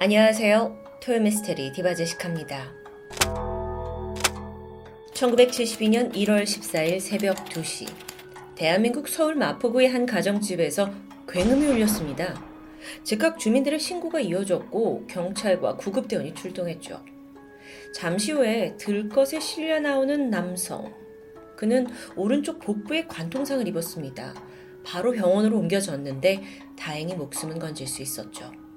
안녕하세요. 토요미스테리 디바제식합니다. 1972년 1월 14일 새벽 2시 대한민국 서울 마포구의 한 가정집에서 굉음이 울렸습니다. 즉각 주민들의 신고가 이어졌고 경찰과 구급대원이 출동했죠. 잠시 후에 들것에 실려 나오는 남성. 그는 오른쪽 복부에 관통상을 입었습니다. 바로 병원으로 옮겨졌는데 다행히 목숨은 건질 수 있었죠.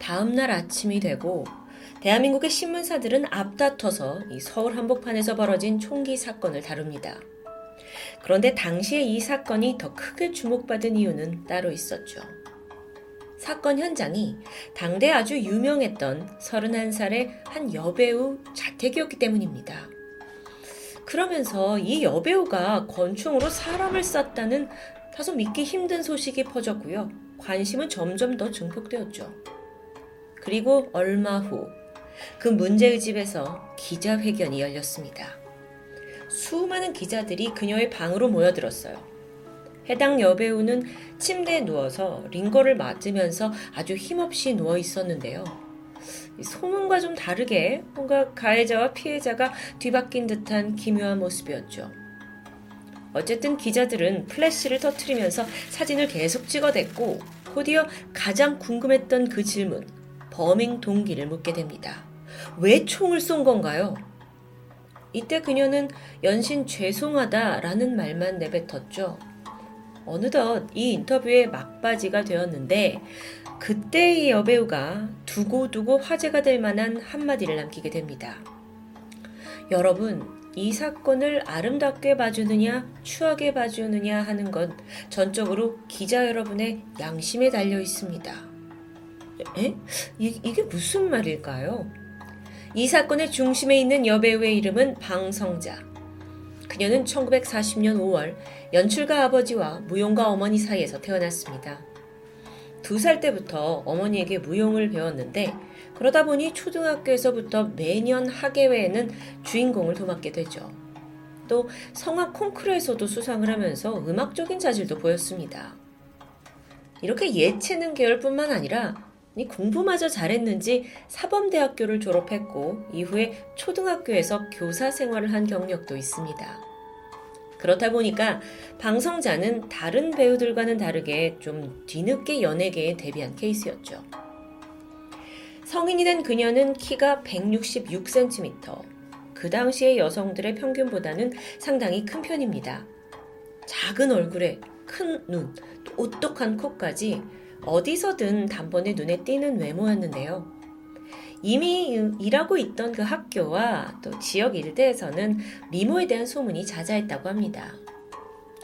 다음 날 아침이 되고 대한민국의 신문사들은 앞다퉈서 이 서울 한복판에서 벌어진 총기 사건을 다룹니다. 그런데 당시에 이 사건이 더 크게 주목받은 이유는 따로 있었죠. 사건 현장이 당대 아주 유명했던 31살의 한 여배우 자택이었기 때문입니다. 그러면서 이 여배우가 권총으로 사람을 쐈다는 다소 믿기 힘든 소식이 퍼졌고요. 관심은 점점 더 증폭되었죠. 그리고 얼마 후 그 문제의 집에서 기자회견이 열렸습니다. 수많은 기자들이 그녀의 방으로 모여들었어요. 해당 여배우는 침대에 누워서 링거를 맞으면서 아주 힘없이 누워 있었는데요. 소문과 좀 다르게 뭔가 가해자와 피해자가 뒤바뀐 듯한 기묘한 모습이었죠. 어쨌든 기자들은 플래시를 터트리면서 사진을 계속 찍어댔고 곧이어 가장 궁금했던 그 질문, 범행 동기를 묻게 됩니다. 왜 총을 쏜 건가요? 이때 그녀는 연신 죄송하다라는 말만 내뱉었죠. 어느덧 이 인터뷰의 막바지가 되었는데 그때 이 여배우가 두고두고 화제가 될 만한 한마디를 남기게 됩니다. 여러분, 이 사건을 아름답게 봐주느냐, 추하게 봐주느냐 하는 건 전적으로 기자 여러분의 양심에 달려 있습니다. 에? 이, 이게 무슨 말일까요? 이 사건의 중심에 있는 여배우의 이름은 방성자. 그녀는 1940년 5월 연출가 아버지와 무용가 어머니 사이에서 태어났습니다. 두 살 때부터 어머니에게 무용을 배웠는데 그러다 보니 초등학교에서부터 매년 학예회에는 주인공을 도맡게 되죠. 또 성악 콩쿠르에서도 수상을 하면서 음악적인 자질도 보였습니다. 이렇게 예체능 계열뿐만 아니라 공부마저 잘했는지 사범대학교를 졸업했고 이후에 초등학교에서 교사 생활을 한 경력도 있습니다. 그렇다 보니까 방성자는 다른 배우들과는 다르게 좀 뒤늦게 연예계에 데뷔한 케이스였죠. 성인이 된 그녀는 키가 166cm. 그 당시의 여성들의 평균보다는 상당히 큰 편입니다. 작은 얼굴에 큰 눈, 오똑한 코까지 어디서든 단번에 눈에 띄는 외모였는데요. 이미 일하고 있던 그 학교와 또 지역 일대에서는 미모에 대한 소문이 자자했다고 합니다.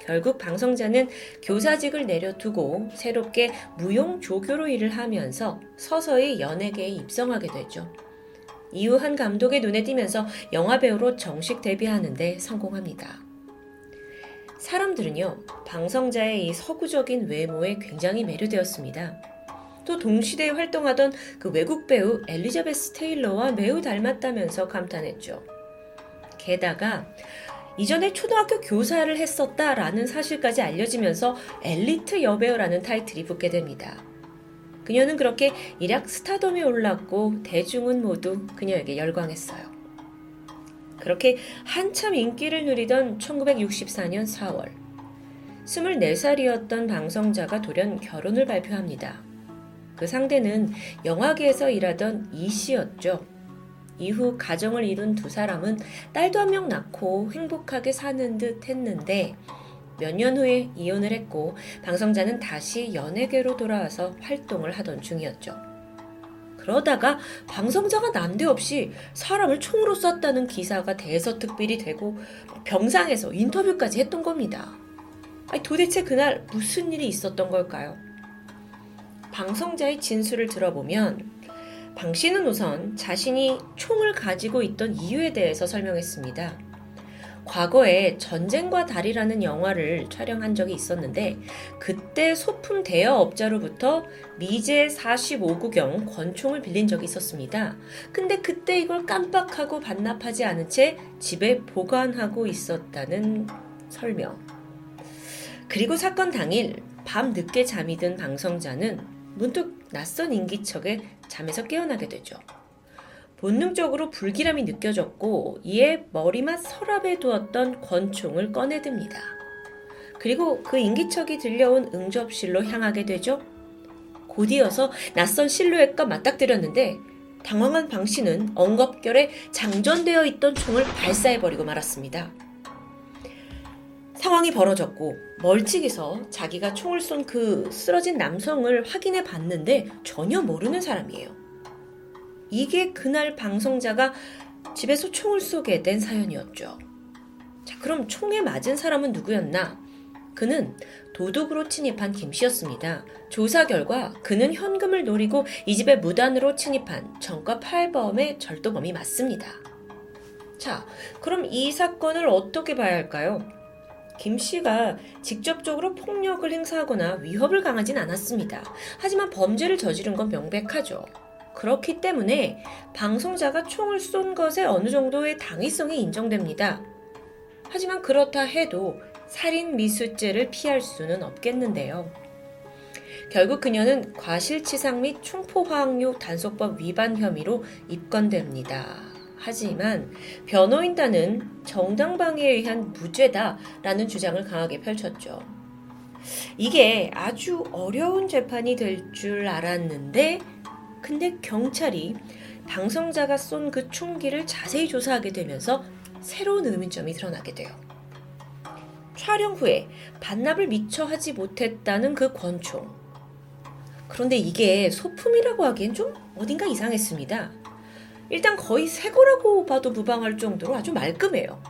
결국 방송자는 교사직을 내려두고 새롭게 무용 조교로 일을 하면서 서서히 연예계에 입성하게 되죠. 이후 한 감독의 눈에 띄면서 영화배우로 정식 데뷔하는데 성공합니다. 사람들은요, 방성자의 이 서구적인 외모에 굉장히 매료되었습니다. 또 동시대에 활동하던 그 외국 배우 엘리자베스 테일러와 매우 닮았다면서 감탄했죠. 게다가 이전에 초등학교 교사를 했었다라는 사실까지 알려지면서 엘리트 여배우라는 타이틀이 붙게 됩니다. 그녀는 그렇게 일약 스타덤에 올랐고 대중은 모두 그녀에게 열광했어요. 그렇게 한참 인기를 누리던 1964년 4월, 24살이었던 방성자가 돌연 결혼을 발표합니다. 그 상대는 영화계에서 일하던 이 씨였죠. 이후 가정을 이룬 두 사람은 딸도 한 명 낳고 행복하게 사는 듯 했는데 몇 년 후에 이혼을 했고 방성자는 다시 연예계로 돌아와서 활동을 하던 중이었죠. 그러다가 방송자가 난데없이 사람을 총으로 쐈다는 기사가 대서특필이 되고 병상에서 인터뷰까지 했던 겁니다. 아니, 도대체 그날 무슨 일이 있었던 걸까요? 방송자의 진술을 들어보면 방 씨는 우선 자신이 총을 가지고 있던 이유에 대해서 설명했습니다. 과거에 전쟁과 달이라는 영화를 촬영한 적이 있었는데 그때 소품 대여업자로부터 미제 45구경 권총을 빌린 적이 있었습니다. 근데 그때 이걸 깜빡하고 반납하지 않은 채 집에 보관하고 있었다는 설명. 그리고 사건 당일 밤 늦게 잠이 든 방성자는 문득 낯선 인기척에 잠에서 깨어나게 되죠. 본능적으로 불길함이 느껴졌고 이에 머리맡 서랍에 두었던 권총을 꺼내듭니다. 그리고 그 인기척이 들려온 응접실로 향하게 되죠. 곧이어서 낯선 실루엣과 맞닥뜨렸는데 당황한 방 씨는 엉겁결에 장전되어 있던 총을 발사해버리고 말았습니다. 상황이 벌어졌고 멀찍이서 자기가 총을 쏜 그 쓰러진 남성을 확인해 봤는데 전혀 모르는 사람이에요. 이게 그날 방송자가 집에서 총을 쏘게 된 사연이었죠. 자, 그럼 총에 맞은 사람은 누구였나? 그는 도둑으로 침입한 김 씨였습니다. 조사 결과 그는 현금을 노리고 이 집에 무단으로 침입한 정가 8범의 절도범이 맞습니다. 자, 그럼 이 사건을 어떻게 봐야 할까요? 김 씨가 직접적으로 폭력을 행사하거나 위협을 강하진 않았습니다. 하지만 범죄를 저지른 건 명백하죠. 그렇기 때문에 방송자가 총을 쏜 것에 어느 정도의 당위성이 인정됩니다. 하지만 그렇다 해도 살인 미수죄를 피할 수는 없겠는데요. 결국 그녀는 과실치상 및 충포화학류 단속법 위반 혐의로 입건됩니다. 하지만 변호인단은 정당방위에 의한 무죄다라는 주장을 강하게 펼쳤죠. 이게 아주 어려운 재판이 될 줄 알았는데, 근데 경찰이 방송자가 쏜 그 총기를 자세히 조사하게 되면서 새로운 의문점이 드러나게 돼요. 촬영 후에 반납을 미처 하지 못했다는 그 권총. 그런데 이게 소품이라고 하기엔 좀 어딘가 이상했습니다. 일단 거의 새 거라고 봐도 무방할 정도로 아주 말끔해요.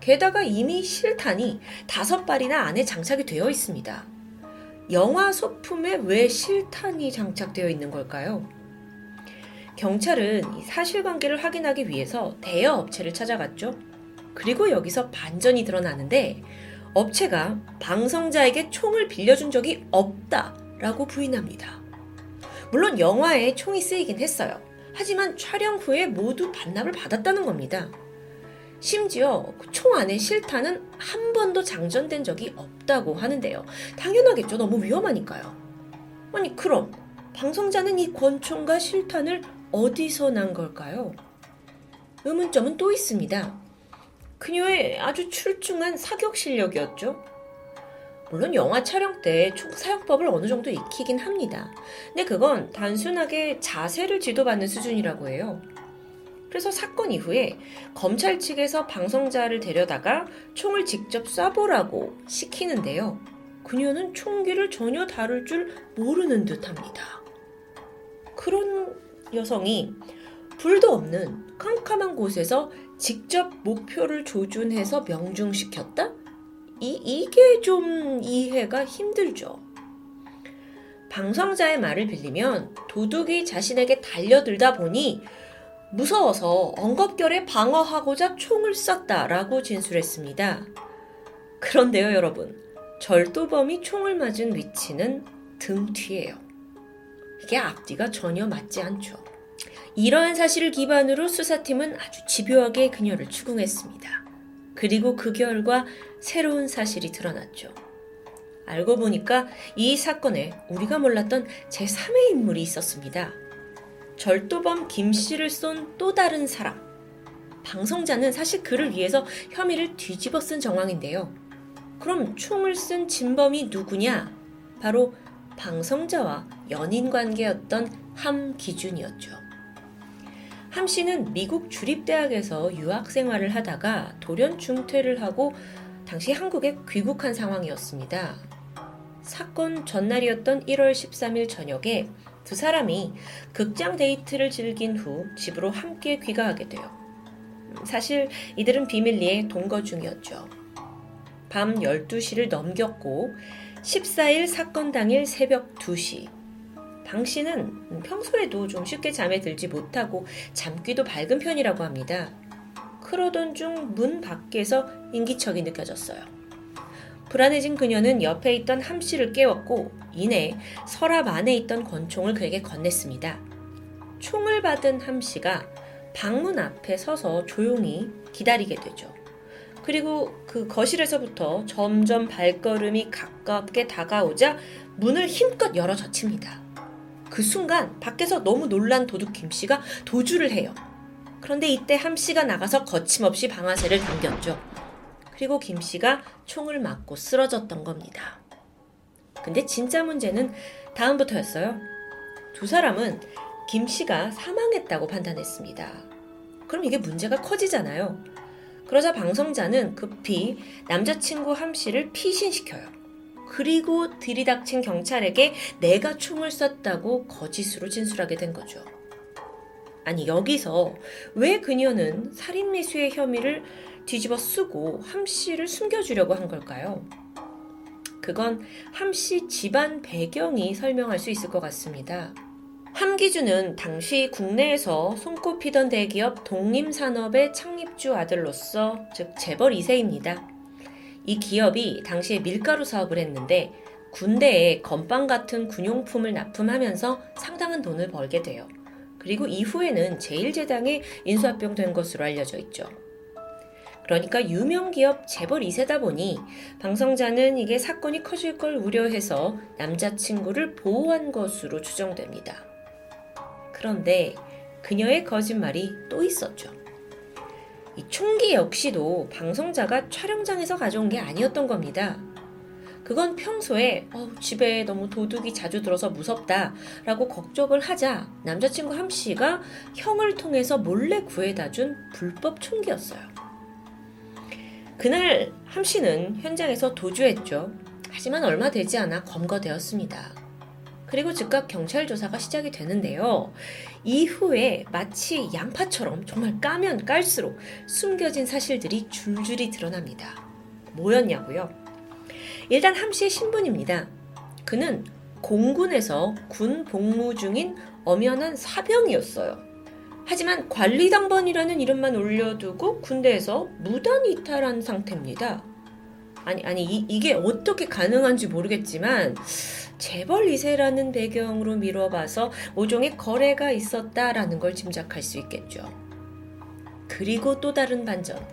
게다가 이미 실탄이 다섯 발이나 안에 장착이 되어 있습니다. 영화 소품에 왜 실탄이 장착되어 있는 걸까요? 경찰은 사실관계를 확인하기 위해서 대여 업체를 찾아갔죠. 그리고 여기서 반전이 드러나는데 업체가 방송자에게 총을 빌려준 적이 없다라고 부인합니다. 물론 영화에 총이 쓰이긴 했어요. 하지만 촬영 후에 모두 반납을 받았다는 겁니다. 심지어 그총 안에 실탄은 한 번도 장전된 적이 없다고 하는데요. 당연하겠죠. 너무 위험하니까요. 아니, 그럼 방송자는 이 권총과 실탄을 어디서 난 걸까요? 의문점은 또 있습니다. 그녀의 아주 출중한 사격 실력이었죠. 물론 영화 촬영 때 총 사용법을 어느 정도 익히긴 합니다. 근데 그건 단순하게 자세를 지도받는 수준이라고 해요. 그래서 사건 이후에 검찰 측에서 방송자를 데려다가 총을 직접 쏴보라고 시키는데요. 그녀는 총기를 전혀 다룰 줄 모르는 듯 합니다. 그런 여성이 불도 없는 캄캄한 곳에서 직접 목표를 조준해서 명중시켰다? 이, 이게 좀 이해가 힘들죠. 방송자의 말을 빌리면 도둑이 자신에게 달려들다 보니 무서워서 엉겁결에 방어하고자 총을 쐈다라고 진술했습니다. 그런데요, 여러분. 절도범이 총을 맞은 위치는 등 뒤에요. 이게 앞뒤가 전혀 맞지 않죠. 이러한 사실을 기반으로 수사팀은 아주 집요하게 그녀를 추궁했습니다. 그리고 그 결과 새로운 사실이 드러났죠. 알고 보니까 이 사건에 우리가 몰랐던 제3의 인물이 있었습니다. 절도범 김 씨를 쏜 또 다른 사람. 방송자는 사실 그를 위해서 혐의를 뒤집어 쓴 정황인데요. 그럼 총을 쓴 진범이 누구냐? 바로 방송자와 연인 관계였던 함 기준이었죠. 함 씨는 미국 주립대학에서 유학 생활을 하다가 돌연 중퇴를 하고 당시 한국에 귀국한 상황이었습니다. 사건 전날이었던 1월 13일 저녁에 두 사람이 극장 데이트를 즐긴 후 집으로 함께 귀가하게 돼요. 사실 이들은 비밀리에 동거 중이었죠. 밤 12시를 넘겼고 14일 사건 당일 새벽 2시 방 씨는 평소에도 좀 쉽게 잠에 들지 못하고 잠귀도 밝은 편이라고 합니다. 그러던 중 문 밖에서 인기척이 느껴졌어요. 불안해진 그녀는 옆에 있던 함 씨를 깨웠고 이내 서랍 안에 있던 권총을 그에게 건넸습니다. 총을 받은 함 씨가 방문 앞에 서서 조용히 기다리게 되죠. 그리고 그 거실에서부터 점점 발걸음이 가깝게 다가오자 문을 힘껏 열어 젖힙니다. 그 순간 밖에서 너무 놀란 도둑 김 씨가 도주를 해요. 그런데 이때 함 씨가 나가서 거침없이 방아쇠를 당겼죠. 그리고 김 씨가 총을 맞고 쓰러졌던 겁니다. 근데 진짜 문제는 다음부터였어요. 두 사람은 김 씨가 사망했다고 판단했습니다. 그럼 이게 문제가 커지잖아요. 그러자 방성자는 급히 남자친구 함 씨를 피신시켜요. 그리고 들이닥친 경찰에게 내가 총을 쐈다고 거짓으로 진술하게 된 거죠. 아니, 여기서 왜 그녀는 살인미수의 혐의를 뒤집어 쓰고 함 씨를 숨겨주려고 한 걸까요? 그건 함씨 집안 배경이 설명할 수 있을 것 같습니다. 함기준은 당시 국내에서 손꼽히던 대기업 독림산업의 창립주 아들로서 즉 재벌 2세입니다. 이 기업이 당시에 밀가루 사업을 했는데 군대에 건빵 같은 군용품을 납품하면서 상당한 돈을 벌게 돼요. 그리고 이후에는 제1제당에 인수합병된 것으로 알려져 있죠. 그러니까 유명 기업 재벌 2세다 보니 방성자는 이게 사건이 커질 걸 우려해서 남자친구를 보호한 것으로 추정됩니다. 그런데 그녀의 거짓말이 또 있었죠. 이 총기 역시도 방송자가 촬영장에서 가져온 게 아니었던 겁니다. 그건 평소에 어, 집에 너무 도둑이 자주 들어서 무섭다 라고 걱정을 하자 남자친구 함 씨가 형을 통해서 몰래 구해다 준 불법 총기였어요. 그날 함 씨는 현장에서 도주했죠. 하지만 얼마 되지 않아 검거되었습니다. 그리고 즉각 경찰 조사가 시작이 되는데요. 이후에 마치 양파처럼 정말 까면 깔수록 숨겨진 사실들이 줄줄이 드러납니다. 뭐였냐고요? 일단 함 씨의 신분입니다. 그는 공군에서 군 복무 중인 엄연한 사병이었어요. 하지만 관리당번이라는 이름만 올려두고 군대에서 무단 이탈한 상태입니다. 아니, 아니, 이, 이게 어떻게 가능한지 모르겠지만, 재벌 2세라는 배경으로 미뤄 봐서 모종의 거래가 있었다라는 걸 짐작할 수 있겠죠. 그리고 또 다른 반전.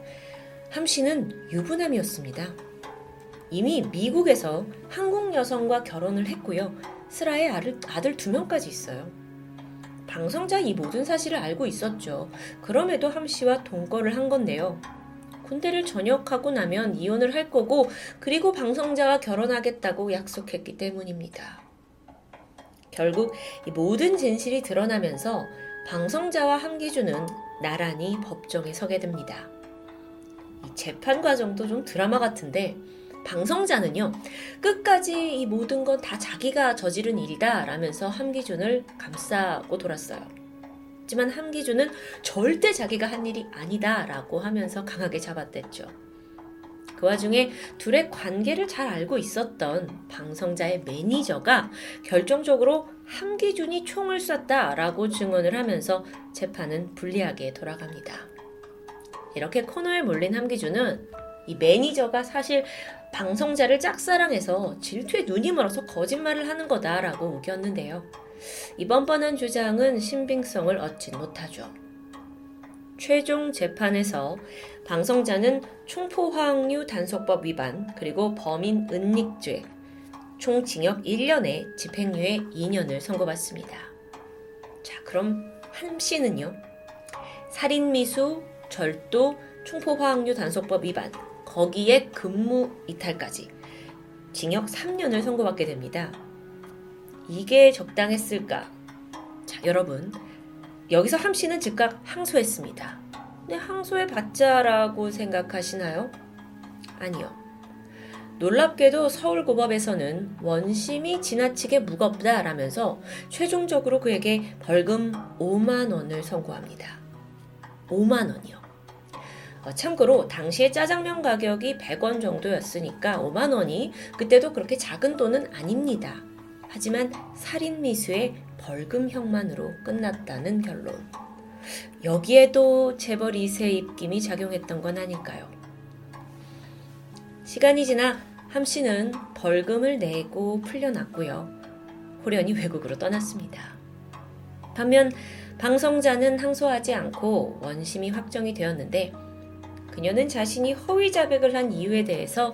함 씨는 유부남이었습니다. 이미 미국에서 한국 여성과 결혼을 했고요. 슬아의 아들, 아들 두 명까지 있어요. 방송자 이 모든 사실을 알고 있었죠. 그럼에도 함 씨와 동거를 한 건데요. 군대를 전역하고 나면 이혼을 할 거고 그리고 방송자와 결혼하겠다고 약속했기 때문입니다. 결국 이 모든 진실이 드러나면서 방성자와 함기준은 나란히 법정에 서게 됩니다. 이 재판 과정도 좀 드라마 같은데 방성자는요 끝까지 이 모든 건 다 자기가 저지른 일이다 라면서 함기준을 감싸고 돌았어요. 하지만 함기준은 절대 자기가 한 일이 아니다라고 하면서 강하게 잡아뗐죠. 그 와중에 둘의 관계를 잘 알고 있었던 방성자의 매니저가 결정적으로 함기준이 총을 쐈다라고 증언을 하면서 재판은 불리하게 돌아갑니다. 이렇게 코너에 몰린 함기준은 이 매니저가 사실 방성자를 짝사랑해서 질투에 눈이 멀어서 거짓말을 하는 거다라고 우겼는데요. 이 뻔뻔한 주장은 신빙성을 얻지 못하죠. 최종 재판에서 방성자는 총포화약류 단속법 위반 그리고 범인 은닉죄 총 징역 1년에 집행유예 2년을 선고받습니다. 자, 그럼 함 씨는요? 살인미수, 절도, 총포화학류 단속법 위반, 거기에 근무 이탈까지 징역 3년을 선고받게 됩니다. 이게 적당했을까? 자, 여러분. 여기서 함 씨는 즉각 항소했습니다. 네, 항소해 봤자라고 생각하시나요? 아니요. 놀랍게도 서울고법에서는 원심이 지나치게 무겁다라면서 최종적으로 그에게 벌금 5만 원을 선고합니다. 5만 원이요. 어, 참고로 당시에 짜장면 가격이 100원 정도였으니까 5만 원이 그때도 그렇게 작은 돈은 아닙니다. 하지만 살인 미수의 벌금형만으로 끝났다는 결론. 여기에도 재벌 2세 입김이 작용했던 건 아닐까요? 시간이 지나 함 씨는 벌금을 내고 풀려났고요. 호련히 외국으로 떠났습니다. 반면 방성자는 항소하지 않고 원심이 확정이 되었는데 그녀는 자신이 허위 자백을 한 이유에 대해서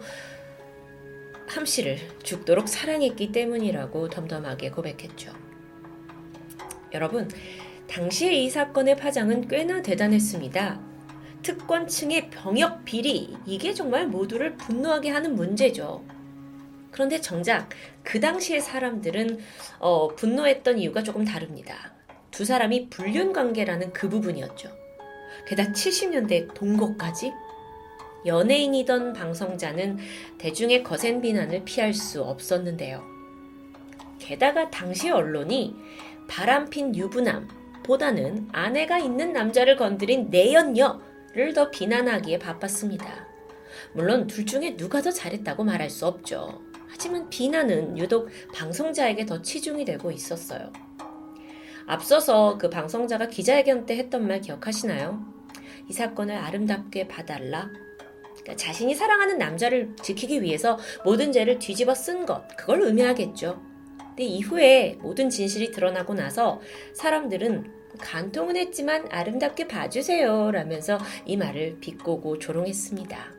함 씨를 죽도록 사랑했기 때문이라고 덤덤하게 고백했죠. 여러분, 당시에 이 사건의 파장은 꽤나 대단했습니다. 특권층의 병역 비리, 이게 정말 모두를 분노하게 하는 문제죠. 그런데 정작 그 당시의 사람들은 어, 분노했던 이유가 조금 다릅니다. 두 사람이 불륜 관계라는 그 부분이었죠. 게다가 70년대 동거까지 연예인이던 방송자는 대중의 거센 비난을 피할 수 없었는데요. 게다가 당시 언론이 바람핀 유부남보다는 아내가 있는 남자를 건드린 내연녀를 더 비난하기에 바빴습니다. 물론 둘 중에 누가 더 잘했다고 말할 수 없죠. 하지만 비난은 유독 방송자에게 더 치중이 되고 있었어요. 앞서서 그 방송자가 기자회견 때 했던 말 기억하시나요? 이 사건을 아름답게 봐달라. 그러니까 자신이 사랑하는 남자를 지키기 위해서 모든 죄를 뒤집어 쓴 것, 그걸 의미하겠죠. 근데 이후에 모든 진실이 드러나고 나서 사람들은 간통은 했지만 아름답게 봐주세요. 라면서 이 말을 비꼬고 조롱했습니다.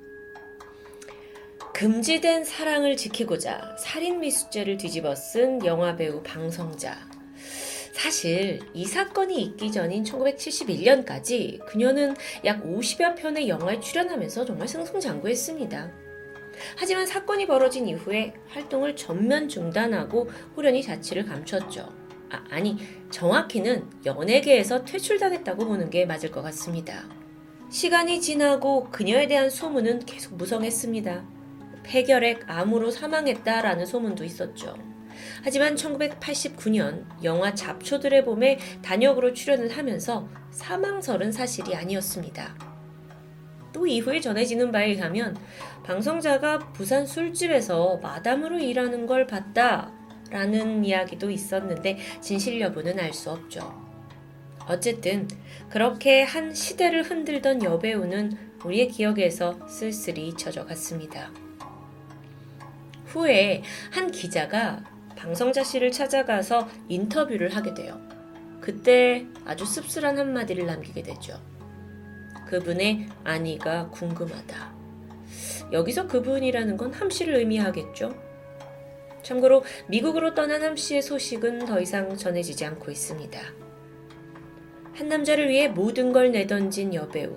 금지된 사랑을 지키고자 살인 미수죄를 뒤집어 쓴 영화배우 방성자. 사실 이 사건이 있기 전인 1971년까지 그녀는 약 50여 편의 영화에 출연하면서 정말 승승장구했습니다. 하지만 사건이 벌어진 이후에 활동을 전면 중단하고 호련히 자취를 감췄죠. 아, 아니, 정확히는 연예계에서 퇴출당했다고 보는 게 맞을 것 같습니다. 시간이 지나고 그녀에 대한 소문은 계속 무성했습니다. 폐결핵 암으로 사망했다라는 소문도 있었죠. 하지만 1989년 영화 잡초들의 봄에 단역으로 출연을 하면서 사망설은 사실이 아니었습니다. 또 이후에 전해지는 바에 의하면 방송자가 부산 술집에서 마담으로 일하는 걸 봤다 라는 이야기도 있었는데 진실 여부는 알 수 없죠. 어쨌든 그렇게 한 시대를 흔들던 여배우는 우리의 기억에서 쓸쓸히 잊혀져 갔습니다. 후에 한 기자가 방성자 씨를 찾아가서 인터뷰를 하게 돼요. 그때 아주 씁쓸한 한마디를 남기게 되죠. 그분의 아니가 궁금하다. 여기서 그분이라는 건 함씨를 의미하겠죠. 참고로 미국으로 떠난 함씨의 소식은 더 이상 전해지지 않고 있습니다. 한 남자를 위해 모든 걸 내던진 여배우.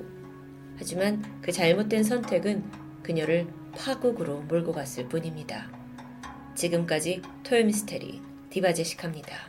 하지만 그 잘못된 선택은 그녀를 파국으로 몰고 갔을 뿐입니다. 지금까지 토요미스테리 디바제식합니다.